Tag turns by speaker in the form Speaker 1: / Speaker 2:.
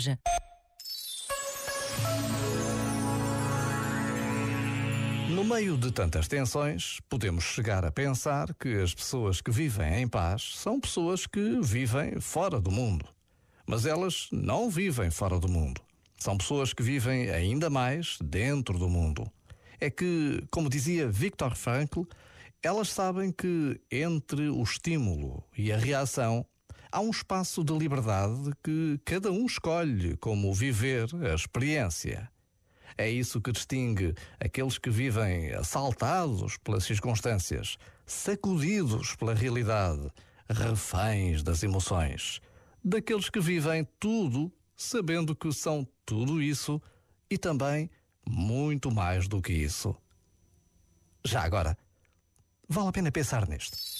Speaker 1: loja.
Speaker 2: No meio de tantas tensões, podemos chegar a pensar que as pessoas que vivem em paz são pessoas que vivem fora do mundo. Mas elas não vivem fora do mundo. São pessoas que vivem ainda mais dentro do mundo. É que, como dizia Viktor Frankl, elas sabem que entre o estímulo e a reação há um espaço de liberdade que cada um escolhe como viver a experiência. É isso que distingue aqueles que vivem assaltados pelas circunstâncias, sacudidos pela realidade, reféns das emoções, daqueles que vivem tudo sabendo que são tudo isso e também muito mais do que isso. Já agora, vale a pena pensar nisto.